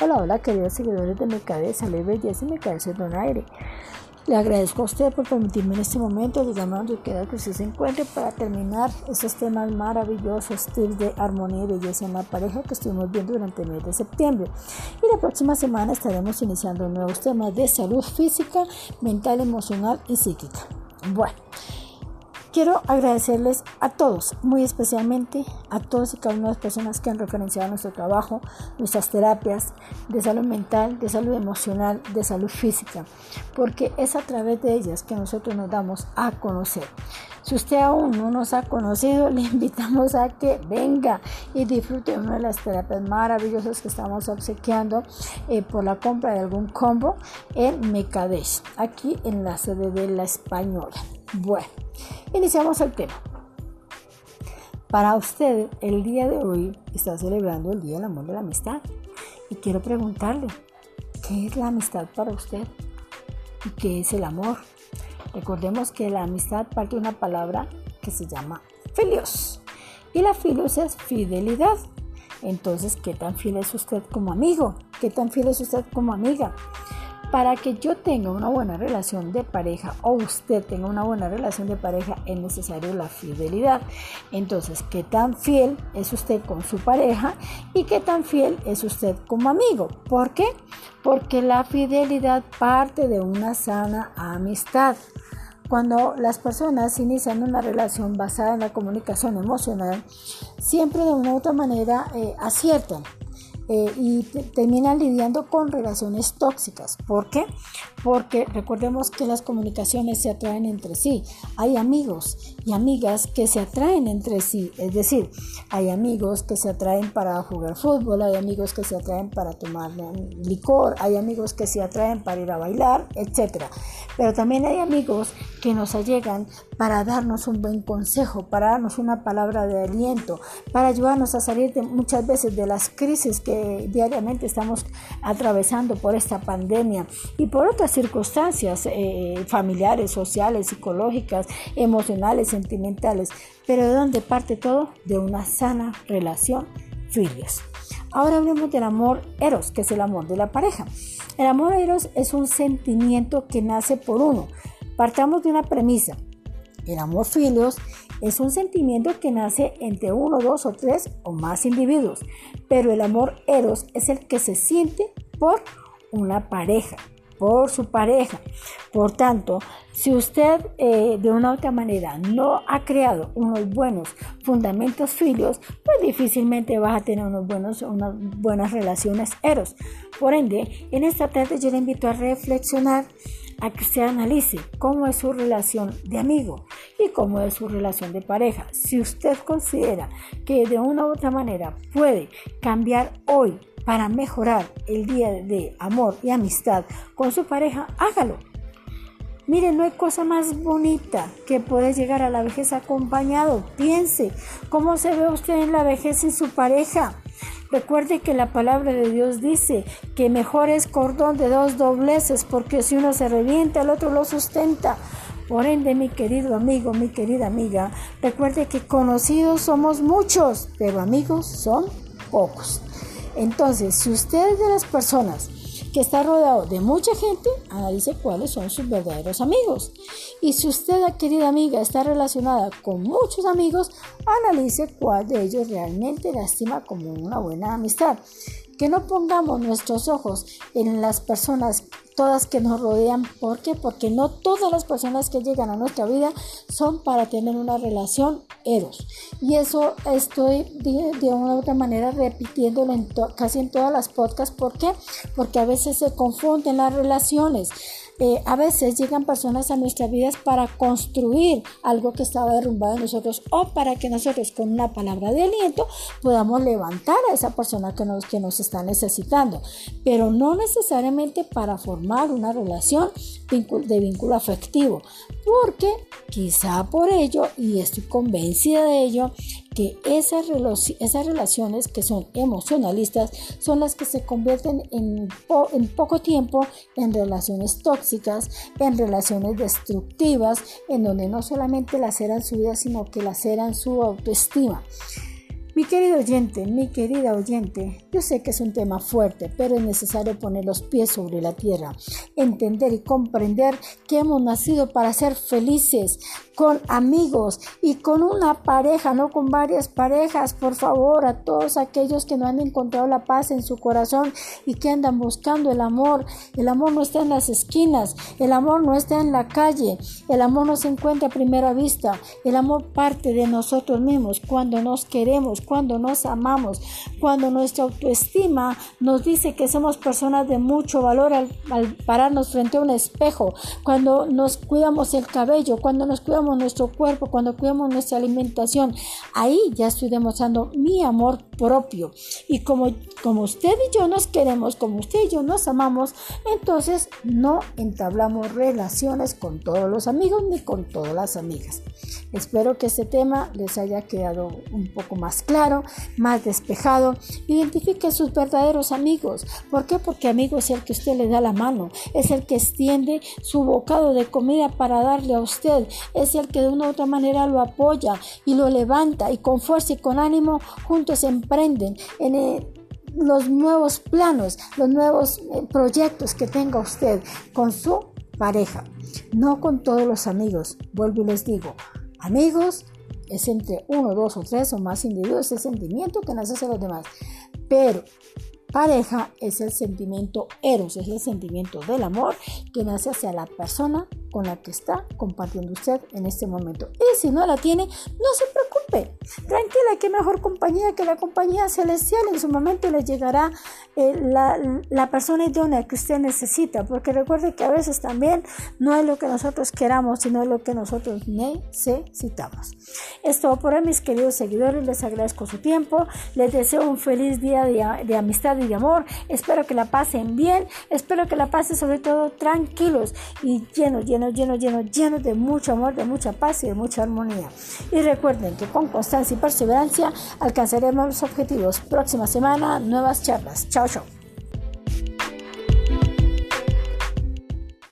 Hola, hola, queridos seguidores de Mercade Salud Belleza y Mercade Donaire. Le agradezco a usted por permitirme en este momento, digamos, donde quiera que usted se encuentre, para terminar estos temas maravillosos, tips de armonía y belleza en la pareja que estuvimos viendo durante el mes de septiembre. Y la próxima semana estaremos iniciando nuevos temas de salud física, mental, emocional y psíquica. Bueno. Quiero agradecerles a todos, muy especialmente a todos y cada una de las personas que han referenciado nuestro trabajo, nuestras terapias de salud mental, de salud emocional, de salud física, porque es a través de ellas que nosotros nos damos a conocer. Si usted aún no nos ha conocido, le invitamos a que venga y disfrute una de las terapias maravillosas que estamos obsequiando eh, por la compra de algún combo en Mecadesh, aquí en la sede de la Española. Bueno. Iniciamos el tema. Para usted, el día de hoy está celebrando el Día del Amor y la Amistad. Y quiero preguntarle, ¿qué es la amistad para usted? ¿Y qué es el amor? Recordemos que la amistad parte de una palabra que se llama filios. Y la filios es fidelidad. Entonces, ¿qué tan fiel es usted como amigo? ¿Qué tan fiel es usted como amiga? Para que yo tenga una buena relación de pareja o usted tenga una buena relación de pareja es necesario la fidelidad. Entonces, ¿qué tan fiel es usted con su pareja y qué tan fiel es usted como amigo? ¿Por qué? Porque la fidelidad parte de una sana amistad. Cuando las personas inician una relación basada en la comunicación emocional, siempre de una u otra manera eh, aciertan eh, y terminan lidiando con relaciones tóxicas. ¿Por qué? Porque recordemos que las comunicaciones se atraen entre sí. Hay amigos y amigas que se atraen entre sí. Es decir, hay amigos que se atraen para jugar fútbol, hay amigos que se atraen para tomar licor, hay amigos que se atraen para ir a bailar, etc. Pero también hay amigos que nos allegan para darnos un buen consejo, para darnos una palabra de aliento, para ayudarnos a salir de, muchas veces de las crisis que diariamente estamos atravesando por esta pandemia y por otras circunstancias eh, familiares, sociales, psicológicas, emocionales, sentimentales. Pero ¿de dónde parte todo? De una sana relación filios. Ahora hablemos del amor eros, que es el amor de la pareja. El amor eros es un sentimiento que nace por uno. Partamos de una premisa. El amor filios es un sentimiento que nace entre uno, dos o tres o más individuos, pero el amor eros es el que se siente por una pareja, por su pareja. Por tanto, si usted eh, de una u otra manera no ha creado unos buenos fundamentos filios, pues difícilmente vas a tener unos buenos, unas buenas relaciones eros. Por ende, en esta tarde yo le invito a reflexionar a que se analice cómo es su relación de amigo y cómo es su relación de pareja. Si usted considera que de una u otra manera puede cambiar hoy para mejorar el día de amor y amistad con su pareja, hágalo. Miren, no hay cosa más bonita que poder llegar a la vejez acompañado. Piense cómo se ve usted en la vejez sin su pareja. Recuerde que la palabra de Dios dice que mejor es cordón de dos dobleces porque si uno se revienta, el otro lo sustenta. Por ende, mi querido amigo, mi querida amiga, recuerde que conocidos somos muchos, pero amigos son pocos. Entonces, si usted es de las personas que está rodeado de mucha gente, analice cuáles son sus verdaderos amigos. Y si usted, querida amiga, está relacionada con muchos amigos, analice cuál de ellos realmente la estima como una buena amistad. Que no pongamos nuestros ojos en las personas todas que nos rodean. ¿Por qué? Porque no todas las personas que llegan a nuestra vida son para tener una relación eros. Y eso estoy de, una u otra manera repitiéndolo en casi en todas las podcasts. ¿Por qué? Porque a veces se confunden las relaciones. Eh, a veces llegan personas a nuestras vidas para construir algo que estaba derrumbado en nosotros o para que nosotros con una palabra de aliento podamos levantar a esa persona que nos, que nos está necesitando, pero no necesariamente para formar una relación de vínculo afectivo, porque quizá por ello, y estoy convencida de ello, que esas, relaciones que son emocionalistas son las que se convierten en, en poco tiempo en relaciones tóxicas, en relaciones destructivas, en donde no solamente laceran su vida, sino que laceran su autoestima. Mi querido oyente, mi querida oyente, yo sé que es un tema fuerte, pero es necesario poner los pies sobre la tierra, entender y comprender que hemos nacido para ser felices, con amigos y con una pareja, no con varias parejas. Por favor, a todos aquellos que no han encontrado la paz en su corazón y que andan buscando el amor. El amor no está en las esquinas, el amor no está en la calle, el amor no se encuentra a primera vista. El amor parte de nosotros mismos cuando nos queremos, cuando nos amamos, cuando nuestra autoestima nos dice que somos personas de mucho valor al, al pararnos frente a un espejo, cuando nos cuidamos el cabello, cuando nos cuidamos nuestro cuerpo, cuando cuidamos nuestra alimentación, ahí ya estoy demostrando mi amor propio. Y como, como usted y yo nos queremos, como usted y yo nos amamos, entonces no entablamos relaciones con todos los amigos ni con todas las amigas. Espero que este tema les haya quedado un poco más claro, más despejado. Identifique sus verdaderos amigos. ¿Por qué? Porque amigo es el que usted le da la mano, es el que extiende su bocado de comida para darle a usted, es el que de una u otra manera lo apoya y lo levanta y con fuerza y con ánimo juntos emprenden en eh, los nuevos planos, los nuevos eh, proyectos que tenga usted con su pareja, no con todos los amigos. Vuelvo y les digo, amigos es entre uno, dos o tres o más individuos, ese sentimiento que nace hacia los demás. Pero pareja es el sentimiento eros, es el sentimiento del amor que nace hacia la persona con la que está compartiendo usted en este momento. Y si no la tiene, no se Tranquila, que mejor compañía que la compañía celestial. En su momento le llegará eh, la, la, persona idónea que usted necesita. Porque recuerde que a veces también no es lo que nosotros queramos, sino lo que nosotros necesitamos. Esto por hoy, mis queridos seguidores. Les agradezco su tiempo. Les deseo un feliz día de, de amistad y de amor. Espero que la pasen bien. Espero que la pasen sobre todo tranquilos y llenos, llenos lleno, lleno, lleno, de mucho amor, de mucha paz y de mucha armonía. Y recuerden que con constancia y perseverancia alcanzaremos los objetivos. Próxima semana, nuevas charlas. Chao, chao.